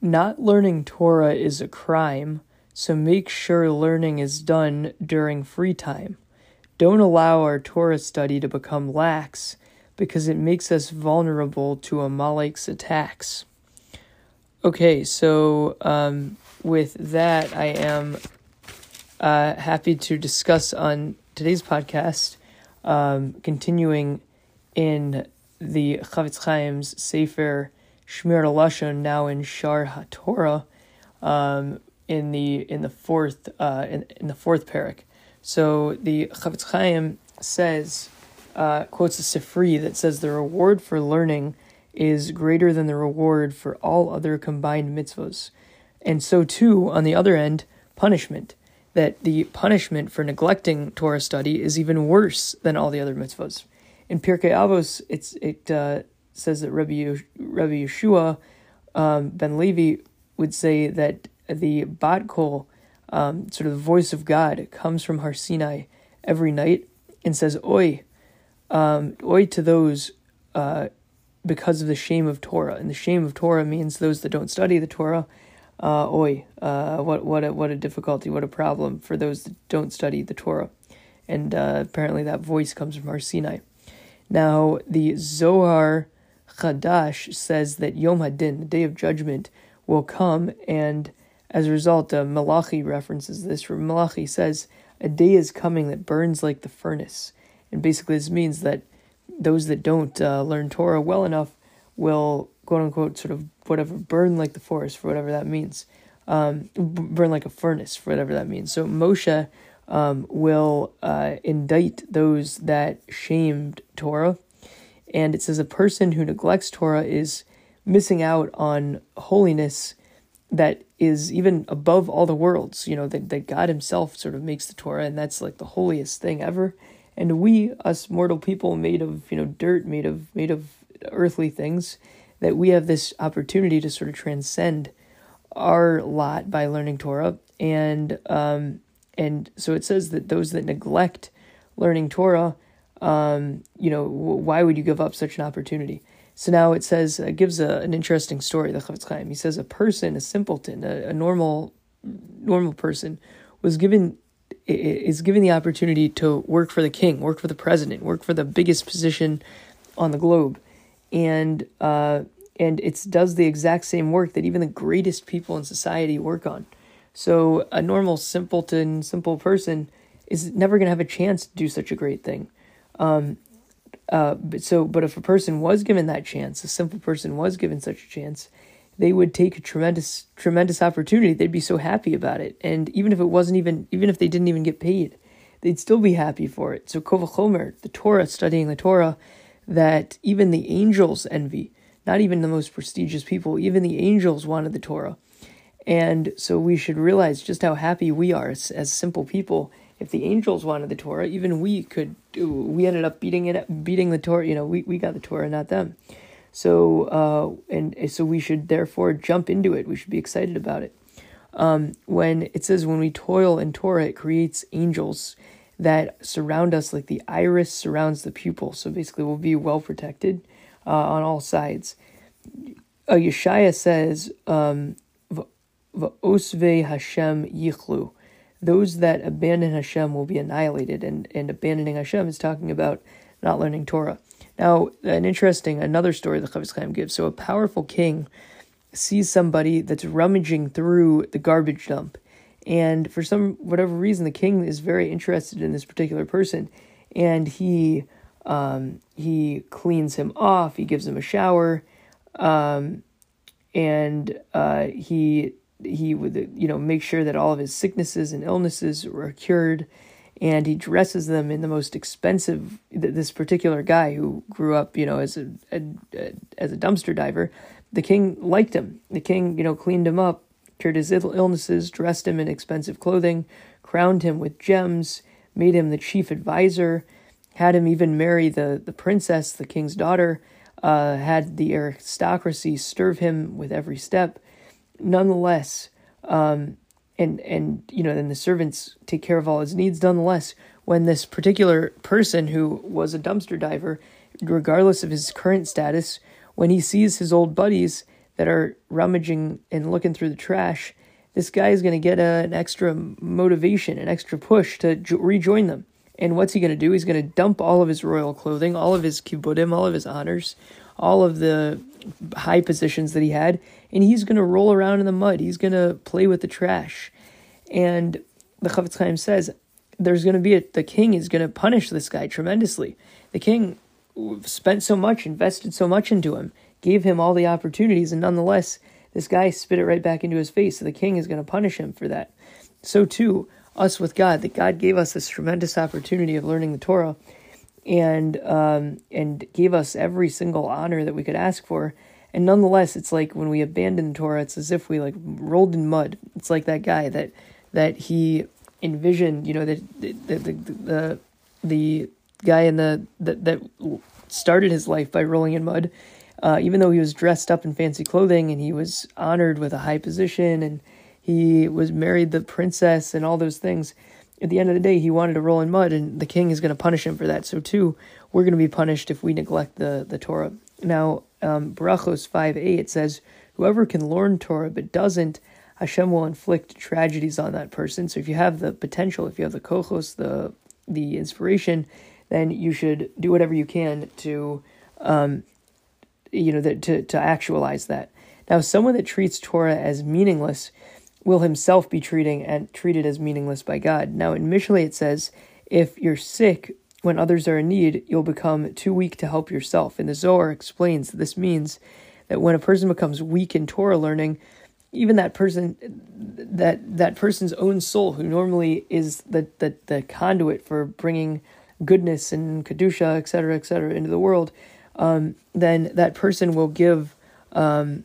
Not learning Torah is a crime, so make sure learning is done during free time. Don't allow our Torah study to become lax because it makes us vulnerable to Amalek's attacks. Okay, so um, with that, I am uh, happy to discuss on today's podcast, um, continuing in the Chafetz Chaim's Sefer Shmir Lashon, now in Shaar HaTorah, um, in the in the fourth uh, in, in the fourth parak. So the Chafetz Chaim says, uh, quotes a Sifri that says the reward for learning is greater than the reward for all other combined mitzvahs, and so too on the other end punishment that the punishment for neglecting Torah study is even worse than all the other mitzvahs. In Pirkei Avos, it's it uh, says that Rabbi Rabbi Yeshua um, ben Levi would say that the bat kol, um, sort of the voice of God, comes from Har Sinai every night and says "Oi, um, oi" to those uh, because of the shame of Torah, and the shame of Torah means those that don't study the Torah. Uh, oi, uh, what what a, what a difficulty, what a problem for those that don't study the Torah, and uh, apparently that voice comes from Har Sinai. Now the Zohar Chadash says that Yom Hadin, the day of judgment, will come, and as a result, uh, Malachi references this. Where Malachi says, "A day is coming that burns like the furnace," and basically this means that those that don't uh, learn Torah well enough will quote unquote sort of whatever burn like the forest for whatever that means, um, burn like a furnace for whatever that means. So Moshe um, will uh, indict those that shamed Torah and it says a person who neglects Torah is missing out on holiness that is even above all the worlds, you know, that, that God Himself sort of makes the Torah, and that's like the holiest thing ever. And we, us mortal people made of, you know, dirt, made of made of earthly things, that we have this opportunity to sort of transcend our lot by learning Torah. And um and so it says that those that neglect learning Torah um, you know, why would you give up such an opportunity? So now it says, it gives a, an interesting story, the Chafetz Chaim. He says a person, a simpleton, a, a normal, normal person was given, is given the opportunity to work for the king, work for the president, work for the biggest position on the globe. And, uh, and it does the exact same work that even the greatest people in society work on. So a normal simpleton, simple person is never going to have a chance to do such a great thing. Um, uh, but so, but if a person was given that chance, a simple person was given such a chance, they would take a tremendous, tremendous opportunity. They'd be so happy about it, and even if it wasn't even, even if they didn't even get paid, they'd still be happy for it. So, kal vachomer, the Torah, studying the Torah, that even the angels envy. Not even the most prestigious people, even the angels wanted the Torah. And so we should realize just how happy we are as, as simple people if the angels wanted the Torah, even we could. We ended up beating it, beating the Torah. You know, we, we got the Torah, not them. So uh, and so we should therefore jump into it. We should be excited about it. Um, when it says when we toil in Torah, it creates angels that surround us like the iris surrounds the pupil. So basically, we'll be well protected uh, on all sides. Uh, Yeshaya says, um, "V'ozvei Hashem yichlu." those that abandon Hashem will be annihilated. And, and abandoning Hashem is talking about not learning Torah. Now, an interesting, another story the Chafetz Chaim gives. So, a powerful king sees somebody that's rummaging through the garbage dump. And for some, whatever reason, the king is very interested in this particular person. And he, um, he cleans him off, he gives him a shower, um, and uh, he he would you know make sure that all of his sicknesses and illnesses were cured. And he dresses them in the most expensive this particular guy who grew up you know as a, a, a, as a dumpster diver. The king liked him. The king you know cleaned him up cured his illnesses dressed him in expensive clothing crowned him with gems made him the chief advisor had him even marry the the princess the king's daughter uh, had the aristocracy serve him with every step nonetheless, um, and and you know, then the servants take care of all his needs. Nonetheless, when this particular person who was a dumpster diver regardless of his current status, when he sees his old buddies that are rummaging and looking through the trash, this guy is going to get a, an extra motivation, an extra push to jo- rejoin them. And what's he going to do? He's going to dump all of his royal clothing, all of his kibudim, all of his honors, all of the high positions that he had, and he's going to roll around in the mud. He's going to play with the trash. And the Chafetz Chaim says there's going to be a, the king is going to punish this guy tremendously. The king spent so much, invested so much into him, gave him all the opportunities, and nonetheless, this guy spit it right back into his face. So the king is going to punish him for that. So too, us with God, that God gave us this tremendous opportunity of learning the Torah, and um, and gave us every single honor that we could ask for. And nonetheless, it's like when we abandon Torah, it's as if we like rolled in mud. It's like that guy that that he envisioned, you know, that the the, the the the guy in the that that started his life by rolling in mud. Uh, even though he was dressed up in fancy clothing and he was honored with a high position and he was married the princess and all those things, at the end of the day, he wanted to roll in mud, and the king is going to punish him for that. So too, we're going to be punished if we neglect the the Torah. Now, um, Brachos 5a, it says, "Whoever can learn Torah but doesn't, Hashem will inflict tragedies on that person." So if you have the potential, if you have the kochos, the the inspiration, then you should do whatever you can to, um, you know, that to to actualize that. Now, someone that treats Torah as meaningless will himself be treating and treated as meaningless by God. Now, in Mishlei it says, if you're sick when others are in need, you'll become too weak to help yourself. And the Zohar explains that this means that when a person becomes weak in Torah learning, even that person that that person's own soul who normally is the the, the conduit for bringing goodness and kedusha etc etc into the world um, then that person will give um,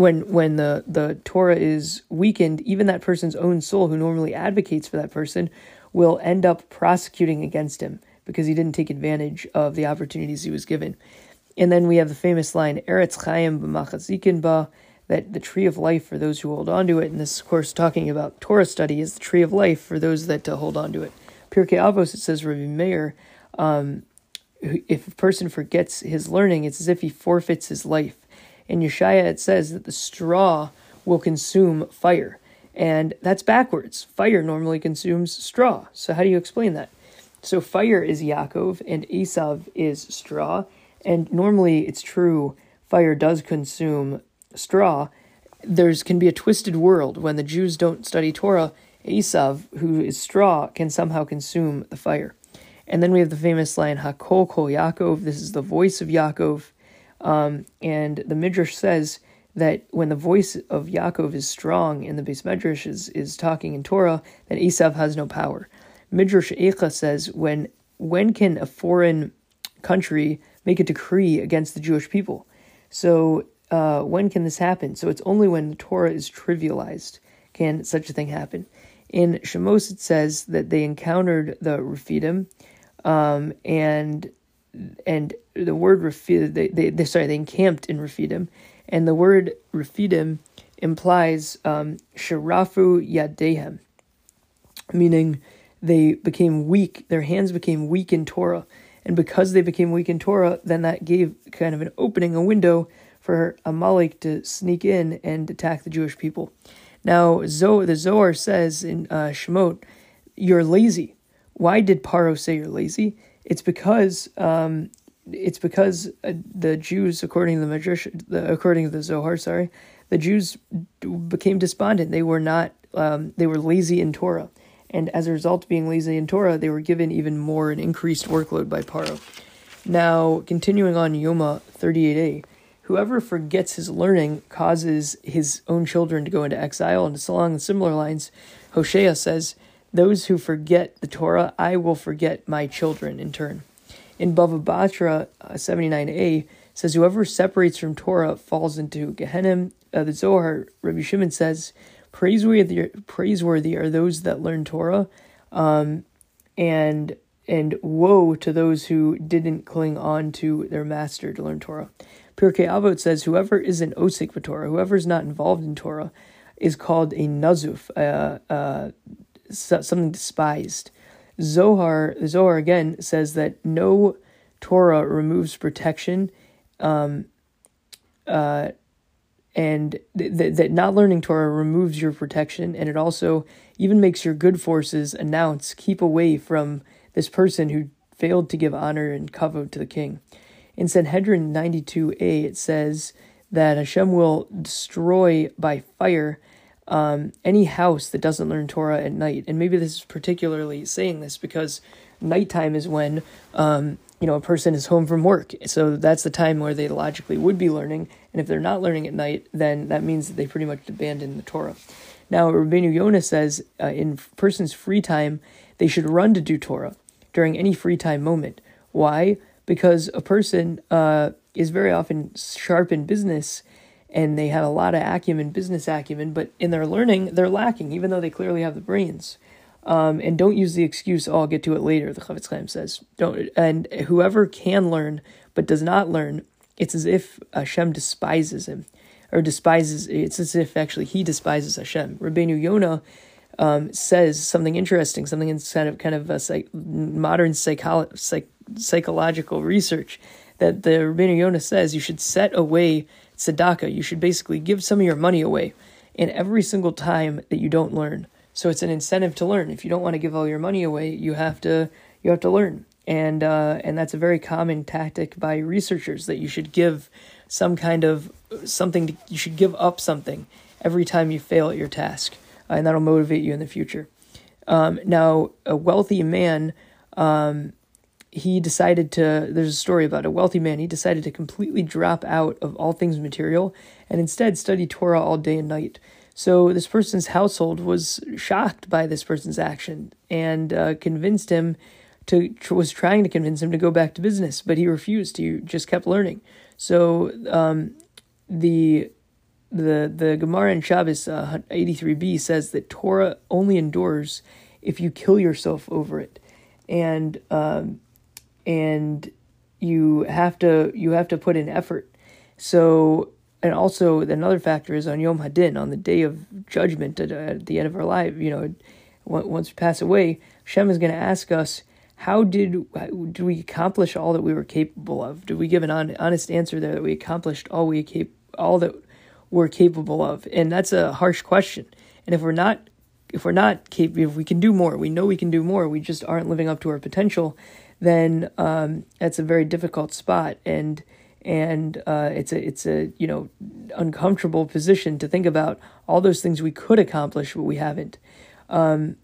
when when the the Torah is weakened, even that person's own soul, who normally advocates for that person, will end up prosecuting against him because he didn't take advantage of the opportunities he was given. And then we have the famous line, Etz Chaim b'machazikin ba, that the tree of life for those who hold on to it. And this, of course, talking about Torah study is the tree of life for those that uh, hold on to it. Pirkei Avos, it says, Rabbi Meir, um, if a person forgets his learning, it's as if he forfeits his life. In Yeshaya, it says that the straw will consume fire. And that's backwards. Fire normally consumes straw. So, how do you explain that? So, fire is Yaakov and Esav is straw. And normally it's true, fire does consume straw. There's can be a twisted world when the Jews don't study Torah. Esav, who is straw, can somehow consume the fire. And then we have the famous line, Hakol Kol Yaakov. This is the voice of Yaakov. Um, and the Midrash says that when the voice of Yaakov is strong and the beis Midrash is, is talking in Torah, then Esav has no power. Midrash Eicha says when when can a foreign country make a decree against the Jewish people? So uh, when can this happen? So it's only when the Torah is trivialized can such a thing happen. In Shemos it says that they encountered the Rephidim, um, and and the word Rephidim, they, they, they, sorry, they encamped in Rephidim, and the word Rephidim implies um, Sharafu Yadehem, meaning they became weak, their hands became weak in Torah. And because they became weak in Torah, then that gave kind of an opening, a window for Amalek to sneak in and attack the Jewish people. Now, Zohar, the Zohar says in uh, Shemot, you're lazy. Why did Paro say you're lazy? It's because um, it's because uh, the Jews, according to the Midrash, the, according to the Zohar, sorry, the Jews became despondent. They were not. Um, they were lazy in Torah, and as a result being lazy in Torah, they were given even more an increased workload by Paro. Now, continuing on Yoma 38a, whoever forgets his learning causes his own children to go into exile. And along similar lines, Hosea says, Those who forget the Torah, I will forget my children in turn in Bava Batra uh, 79a says, Whoever separates from Torah falls into Gehenna. Uh, the Zohar, Rabbi Shimon says, praiseworthy, praiseworthy are those that learn Torah, um, and and woe to those who didn't cling on to their master to learn Torah. Pirkei Avot says, whoever isn't osik for Torah, whoever is not involved in Torah, is called a nazuf, uh, uh, something despised. Zohar, Zohar again says that no Torah removes protection, um, uh, and th- th- that not learning Torah removes your protection, and it also even makes your good forces announce, keep away from this person who failed to give honor and kavod to the king. In Sanhedrin 92a, it says that Hashem will destroy by fire um, any house that doesn't learn Torah at night. And maybe this is particularly saying this because nighttime is when um, you know a person is home from work, so that's the time where they logically would be learning. And if they're not learning at night, then that means that they pretty much abandon the Torah. Now, Rabbeinu Yonah says uh, in person's free time they should run to do Torah during any free time moment. Why? Because a person uh, is very often sharp in business and they have a lot of acumen, business acumen, but in their learning, they're lacking, even though they clearly have the brains. Um, and don't use the excuse, oh, I'll get to it later, the Chofetz Chaim says. Don't, and whoever can learn but does not learn, it's as if Hashem despises him, or despises, it's as if actually he despises Hashem. Rabbeinu Yonah um, says something interesting, something inside of kind of a psych, modern psycholo- psych, psychological research that the Rabbeinu Yonah says you should set away tzedakah. You should basically give some of your money away in every single time that you don't learn. So it's an incentive to learn. If you don't want to give all your money away, you have to you have to learn. And uh, and that's a very common tactic by researchers that you should give some kind of something. To, you should give up something every time you fail at your task, and that'll motivate you in the future. Um, now, a wealthy man um, he decided to there's a story about a wealthy man he decided to completely drop out of all things material and instead study torah all day and night. So this person's household was shocked by this person's action and uh, convinced him to was trying to convince him to go back to business but he refused. He just kept learning. So um, the the the Gemara in Shabbos uh, 83b says that Torah only endures if you kill yourself over it, and um, and you have to you have to put in effort. So and also another factor is on Yom Hadin on the day of judgment at, at the end of our life. You know, once we pass away, Shem is going to ask us, how did did we accomplish all that we were capable of? Did we give an honest answer there that we accomplished all we cap- all that we're capable of? And that's a harsh question. And if we're not if we're not if we can do more, we know we can do more. We just aren't living up to our potential then um, that's a very difficult spot, and and uh, it's a it's a you know uncomfortable position to think about all those things we could accomplish but we haven't, um,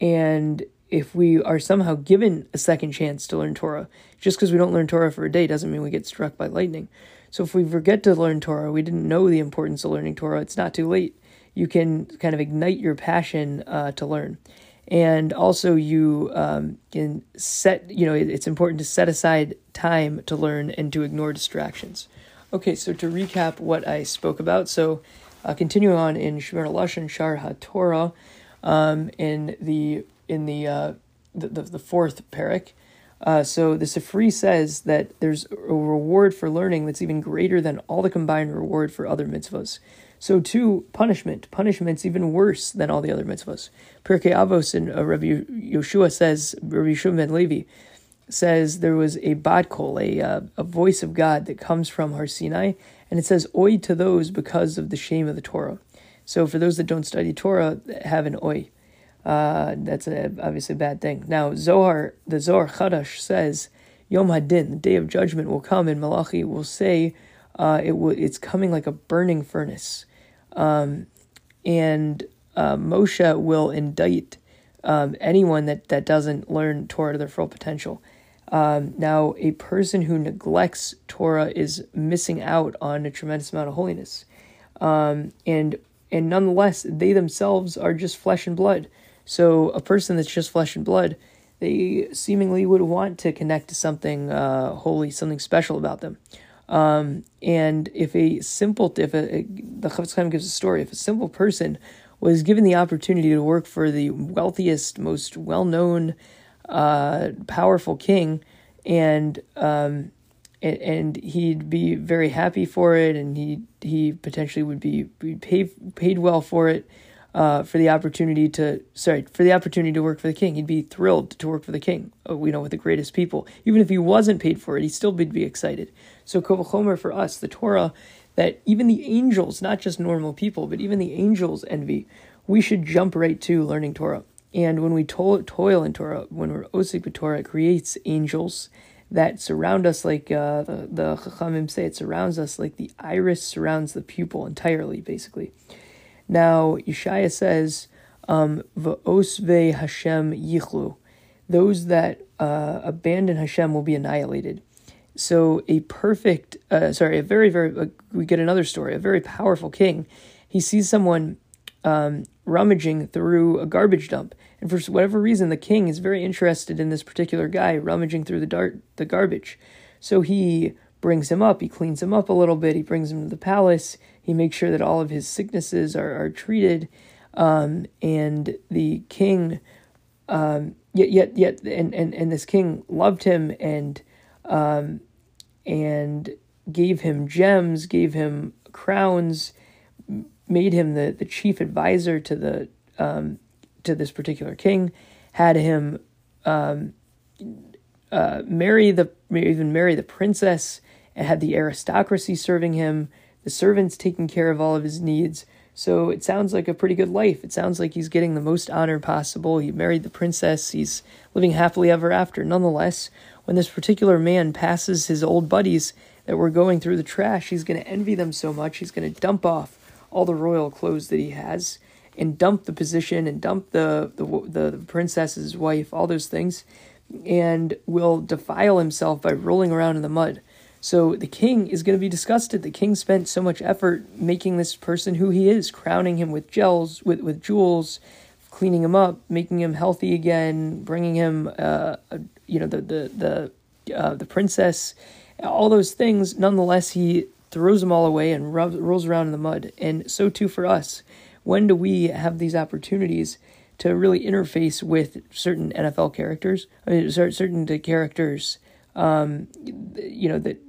and if we are somehow given a second chance to learn Torah, just because we don't learn Torah for a day doesn't mean we get struck by lightning. So if we forget to learn Torah, we didn't know the importance of learning Torah. It's not too late. You can kind of ignite your passion uh, to learn and also you um, can set you know it's important to set aside time to learn and to ignore distractions. Okay so to recap what i spoke about so uh, continuing on in Shemir Lashon Shaar HaTorah um, in the in the, uh, the, the, the fourth parak uh, so the Sifri says that there's a reward for learning that's even greater than all the combined reward for other mitzvahs. So too, punishment. Punishment's even worse than all the other mitzvahs. Pirkei Avos and uh, Rabbi Yoshua says, Rabbi Yeshua ben Levi says there was a bat kol, a, uh, a voice of God that comes from Har Sinai, and it says, Oi to those because of the shame of the Torah. So for those that don't study Torah, have an oi. Uh, that's a, obviously a bad thing. Now, Zohar, the Zohar Chadash says, Yom Hadin, the day of judgment will come, and Malachi will say, uh, it w- it's coming like a burning furnace. Um, and uh, Moshe will indict um, anyone that, that doesn't learn Torah to their full potential. Um, now, a person who neglects Torah is missing out on a tremendous amount of holiness. Um, and and nonetheless, they themselves are just flesh and blood. So a person that's just flesh and blood, they seemingly would want to connect to something uh, holy, something special about them. Um, and if a simple, if a, the Chofetz Chaim gives a story, if a simple person was given the opportunity to work for the wealthiest, most well-known, uh, powerful king, and um, and, and he'd be very happy for it, and he he potentially would be, be paid paid well for it. Uh, for the opportunity to sorry for the opportunity to work for the king. He'd be thrilled to work for the king. Uh, you know, with the greatest people. Even if he wasn't paid for it, he still would be excited. So kal vachomer for us, the Torah, that even the angels, not just normal people, but even the angels envy. We should jump right to learning Torah. And when we toil, toil in Torah, when we're osik with Torah, it creates angels that surround us like uh, the, the Chachamim say, it surrounds us like the iris surrounds the pupil entirely, basically. Now, Yeshaya says, um, V'ozvei Hashem yichlu. Those that uh, abandon Hashem will be annihilated. So a perfect, uh, sorry, a very, very, uh, we get another story, a very powerful king. He sees someone um, rummaging through a garbage dump. And for whatever reason, the king is very interested in this particular guy rummaging through the dart, the garbage. So he brings him up, he cleans him up a little bit, he brings him to the palace, he makes sure that all of his sicknesses are, are treated. Um, and the king, um, yet, yet, yet, and, and, and this king loved him and, um, and gave him gems, gave him crowns, made him the, the chief advisor to the um, to this particular king, had him um, uh, marry the even marry the princess, and had the aristocracy serving him, the servants taking care of all of his needs. So it sounds like a pretty good life. It sounds like he's getting the most honor possible. He married the princess. He's living happily ever after. Nonetheless, when this particular man passes his old buddies that were going through the trash, he's going to envy them so much. He's going to dump off all the royal clothes that he has and dump the position and dump the, the, the, the princess's wife, all those things, and will defile himself by rolling around in the mud. So the king is going to be disgusted. The king spent so much effort making this person who he is, crowning him with gels, with, with jewels, cleaning him up, making him healthy again, bringing him, uh, you know, the the the uh, the princess, all those things. Nonetheless, he throws them all away and rubs, rolls around in the mud. And so too for us. When do we have these opportunities to really interface with certain NFL characters? I mean, certain characters, um, you know that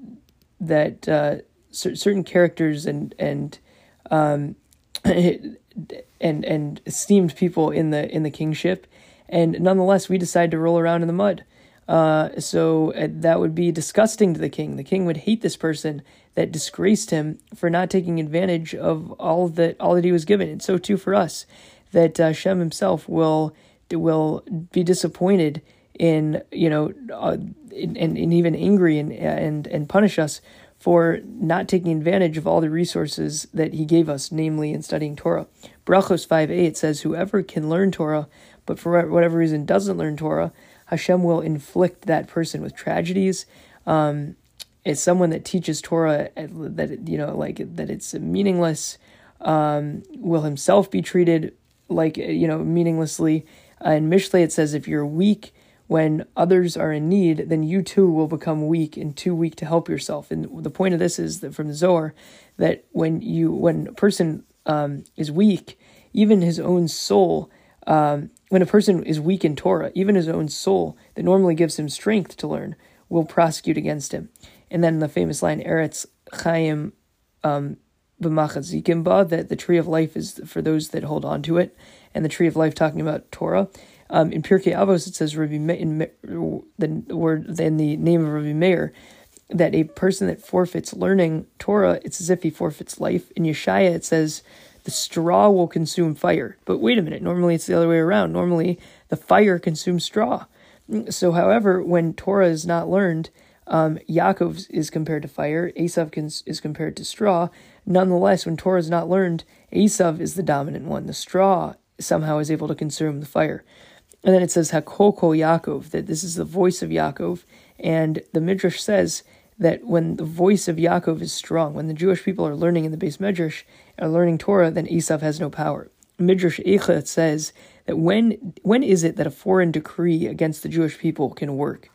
that uh, certain characters and and um, and and esteemed people in the in the kingship, and nonetheless we decide to roll around in the mud. Uh, so uh, that would be disgusting to the king. The king would hate this person that disgraced him for not taking advantage of all that all that he was given. And so too for us, that uh, Shem himself will will be disappointed in you know uh, and, and even angry and and and punish us for not taking advantage of all the resources that he gave us, namely in studying Torah. Brachos 5 8 says, Whoever can learn Torah, but for whatever reason doesn't learn Torah, Hashem will inflict that person with tragedies. Um, as someone that teaches Torah that you know like that it's meaningless, um, will himself be treated like you know meaninglessly. Uh, in Mishlei it says if you're weak when others are in need, then you too will become weak and too weak to help yourself. And the point of this is that from the Zohar that when you when a person um, is weak, even his own soul um, when a person is weak in Torah, even his own soul that normally gives him strength to learn will prosecute against him. And then the famous line, Etz Chaim um, that the tree of life is for those that hold on to it, and the tree of life talking about Torah. Um, in Pirkei Avos, it says Rabbi in the word in the name of Rabbi Meir that a person that forfeits learning Torah, it's as if he forfeits life. In Yeshaya, it says the straw will consume fire. But wait a minute, normally it's the other way around. Normally the fire consumes straw. So, however, when Torah is not learned, um, Yaakov is compared to fire, Esav is compared to straw. Nonetheless, when Torah is not learned, Esav is the dominant one. The straw somehow is able to consume the fire. And then it says Hakoko Yaakov, that this is the voice of Yaakov. And the Midrash says that when the voice of Yaakov is strong, when the Jewish people are learning in the beis Midrash, are learning Torah, then Esav has no power. Midrash Eicha says that when when is it that a foreign decree against the Jewish people can work?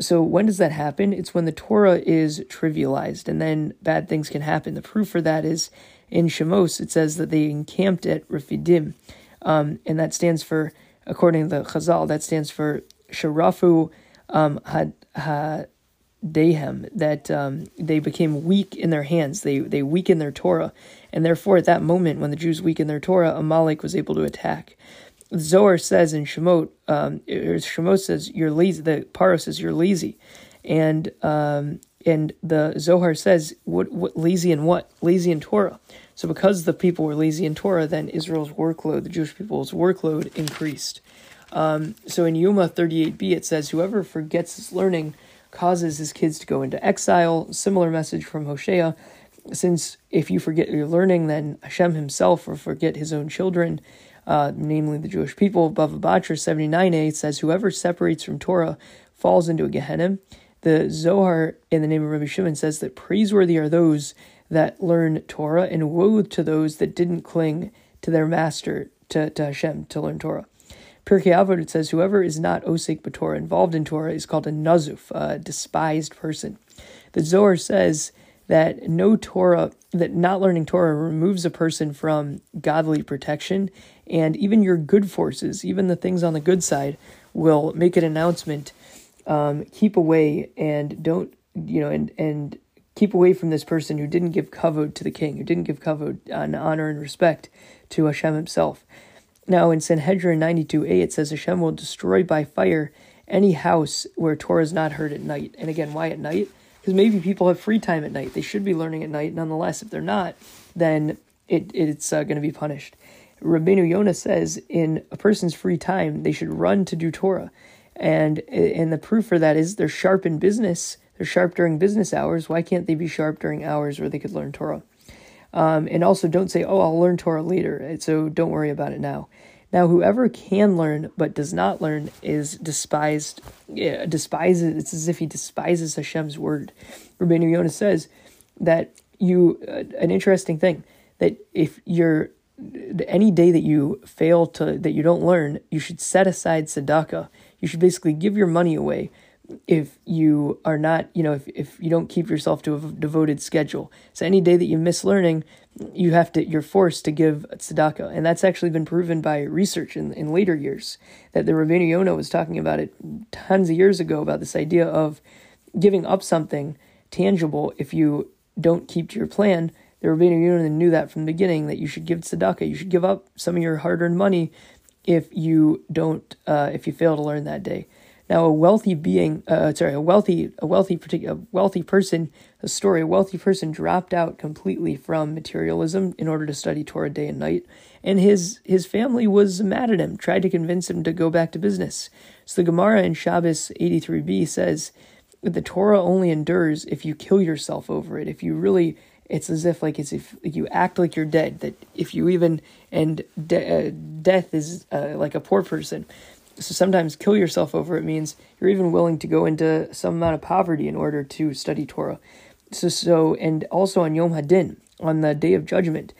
So when does that happen? It's when the Torah is trivialized, and then bad things can happen. The proof for that is in Shemos. It says that they encamped at Refidim, um, and that stands for, according to the Chazal, that stands for Sharafu um, had, had dehem, that um, they became weak in their hands. They they weakened their Torah, and therefore at that moment when the Jews weakened their Torah, Amalek was able to attack. Zohar says in Shemot, um, Shemot says you're lazy. The Paro says you're lazy, and um, and the Zohar says what what lazy in what lazy in Torah. So because the people were lazy in Torah, then Israel's workload, the Jewish people's workload, increased. Um, so in Yoma 38b, it says, Whoever forgets his learning causes his kids to go into exile. Similar message from Hosea. Since if you forget your learning, then Hashem himself will forget his own children, uh, namely the Jewish people. Bava Batra 79a says, Whoever separates from Torah falls into a Gehenna. The Zohar, in the name of Rabbi Shimon, says that praiseworthy are those that learn Torah, and woe to those that didn't cling to their master, to, to Hashem, to learn Torah. Pirkei Avot, it says, whoever is not Osik B'Torah, involved in Torah, is called a Nazuf, a despised person. The Zohar says that no Torah, that not learning Torah removes a person from godly protection, and even your good forces, even the things on the good side, will make an announcement, um, keep away and don't, you know, and, and keep away from this person who didn't give kavod to the king, who didn't give kavod and honor and respect to Hashem himself. Now, in Sanhedrin 92a, it says Hashem will destroy by fire any house where Torah is not heard at night. And again, why at night? Because maybe people have free time at night. They should be learning at night. Nonetheless, if they're not, then it, it's uh, going to be punished. Rabbeinu Yonah says in a person's free time, they should run to do Torah. And, and the proof for that is they're sharp in business. They're sharp during business hours. Why can't they be sharp during hours where they could learn Torah? Um, and also, don't say, oh, I'll learn Torah later, so don't worry about it now. Now, whoever can learn but does not learn is despised, yeah, despises, it's as if he despises Hashem's word. Rabbeinu Yonah says that you, uh, an interesting thing, that if you're, any day that you fail to, that you don't learn, you should set aside tzedakah. You should basically give your money away if you are not, you know, if, if you don't keep yourself to a devoted schedule. So any day that you miss learning, you have to, you're forced to give tzedakah. And that's actually been proven by research in, in later years that the Rabbeinu Yonah was talking about it tons of years ago about this idea of giving up something tangible if you don't keep to your plan. The Rabbeinu Yonah knew that from the beginning that you should give tzedakah. You should give up some of your hard-earned money if you don't, uh, if you fail to learn that day. Now, a wealthy being, uh, sorry, a wealthy, a wealthy, particular, wealthy person, a story, a wealthy person dropped out completely from materialism in order to study Torah day and night, and his his family was mad at him, tried to convince him to go back to business. So the Gemara in Shabbos 83b says that the Torah only endures if you kill yourself over it. If you really, it's as if like it's if you act like you're dead. That if you even and de- uh, death is uh, like a poor person so sometimes kill yourself over it means you're even willing to go into some amount of poverty in order to study Torah. So, so and also on Yom Hadin, on the day of judgment,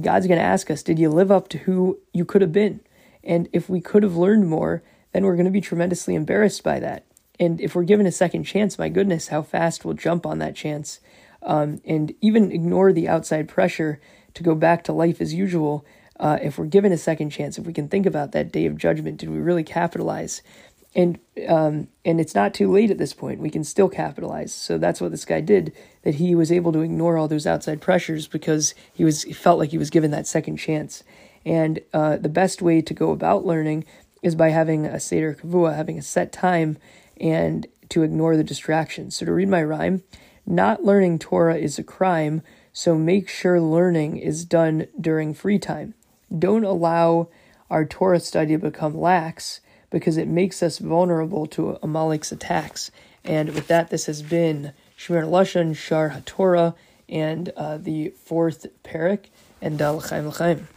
God's going to ask us, did you live up to who you could have been? And if we could have learned more, then we're going to be tremendously embarrassed by that. And if we're given a second chance, my goodness, how fast we'll jump on that chance um, and even ignore the outside pressure to go back to life as usual uh, if we're given a second chance, if we can think about that day of judgment, did we really capitalize? And um, and it's not too late at this point. We can still capitalize. So that's what this guy did. That he was able to ignore all those outside pressures because he was he felt like he was given that second chance. And uh, the best way to go about learning is by having a seder kavua, having a set time, and to ignore the distractions. So to read my rhyme, not learning Torah is a crime. So make sure learning is done during free time don't allow our Torah study to become lax because it makes us vulnerable to Amalek's attacks. And with that, this has been Shemir Lashon, Shaar HaTorah, and uh, the fourth parak, and uh, L'chaim L'chaim.